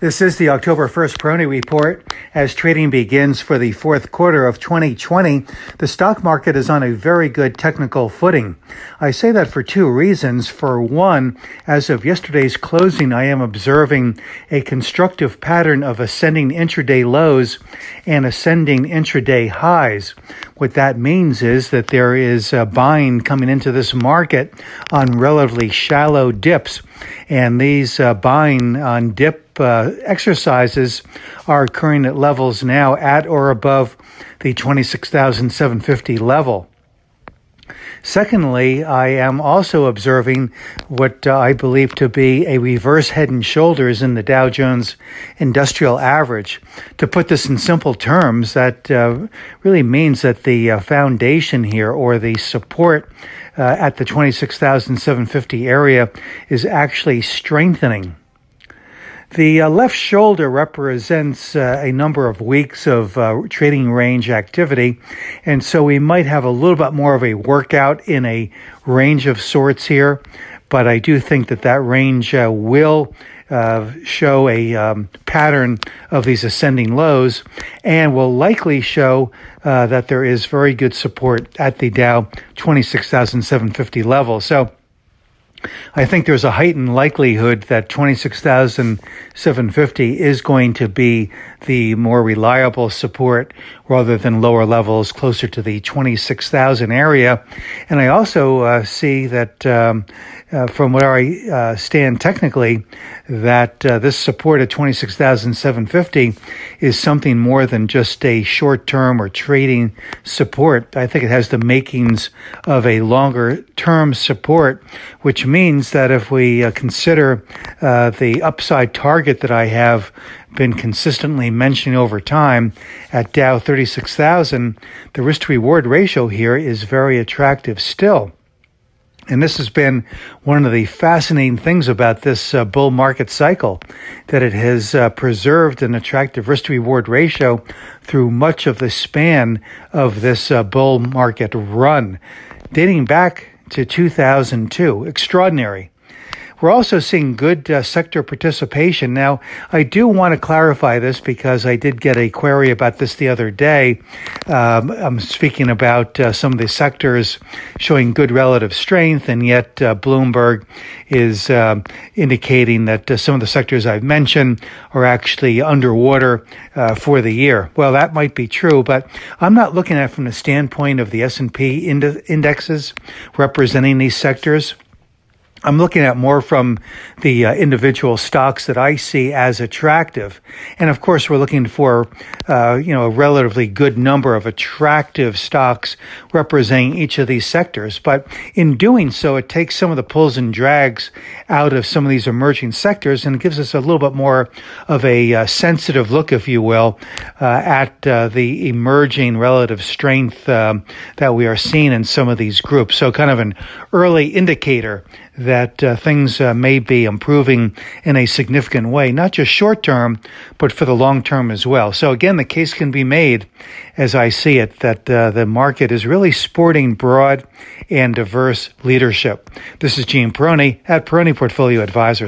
This is the October 1st Peroni Report. As trading begins for the fourth quarter of 2020, the stock market is on a very good technical footing. I say that for two reasons. For one, as of yesterday's closing, I am observing a constructive pattern of ascending intraday lows and ascending intraday highs. What that means is that there is a buying coming into this market on relatively shallow dips. And these uh, buying on dip uh, exercises are occurring at levels now at or above the 26,750 level. Secondly, I am also observing what uh, I believe to be a reverse head and shoulders in the Dow Jones Industrial Average. To put this in simple terms, that uh, really means that the uh, foundation here or the support uh, at the 26,750 area is actually strengthening. The uh, left shoulder represents uh, a number of weeks of uh, trading range activity, and so we might have a little bit more of a workout in a range of sorts here. But I do think that that range uh, will uh, show a um, pattern of these ascending lows and will likely show uh, that there is very good support at the Dow 26,750 level. So I think there's a heightened likelihood that 26,750 is going to be the more reliable support rather than lower levels closer to the 26,000 area. And I also uh, see that um, uh, from where I uh, stand technically, that uh, this support at 26,750 is something more than just a short term or trading support. I think it has the makings of a longer term support, which means that if we uh, consider uh, the upside target that I have been consistently mentioning over time at Dow 36,000, the risk to reward ratio here is very attractive still. And this has been one of the fascinating things about this uh, bull market cycle, that it has uh, preserved an attractive risk to reward ratio through much of the span of this uh, bull market run, dating back to 2002. Extraordinary. We're also seeing good uh, sector participation. Now, I do want to clarify this because I did get a query about this the other day. Um, I'm speaking about uh, some of the sectors showing good relative strength, and yet uh, Bloomberg is um, indicating that uh, some of the sectors I've mentioned are actually underwater uh, for the year. Well, that might be true, but I'm not looking at it from the standpoint of the S&P ind- indexes representing these sectors. I'm looking at more from the uh, individual stocks that I see as attractive, and of course, we're looking for uh, you know a relatively good number of attractive stocks representing each of these sectors. But in doing so, it takes some of the pulls and drags out of some of these emerging sectors and gives us a little bit more of a uh, sensitive look, if you will, uh, at uh, the emerging relative strength um, that we are seeing in some of these groups. So, kind of an early indicator that uh, things uh, may be improving in a significant way, not just short term, but for the long term as well. So again, the case can be made, as I see it, that uh, the market is really sporting broad and diverse leadership. This is Gene Peroni at Peroni Portfolio Advisors.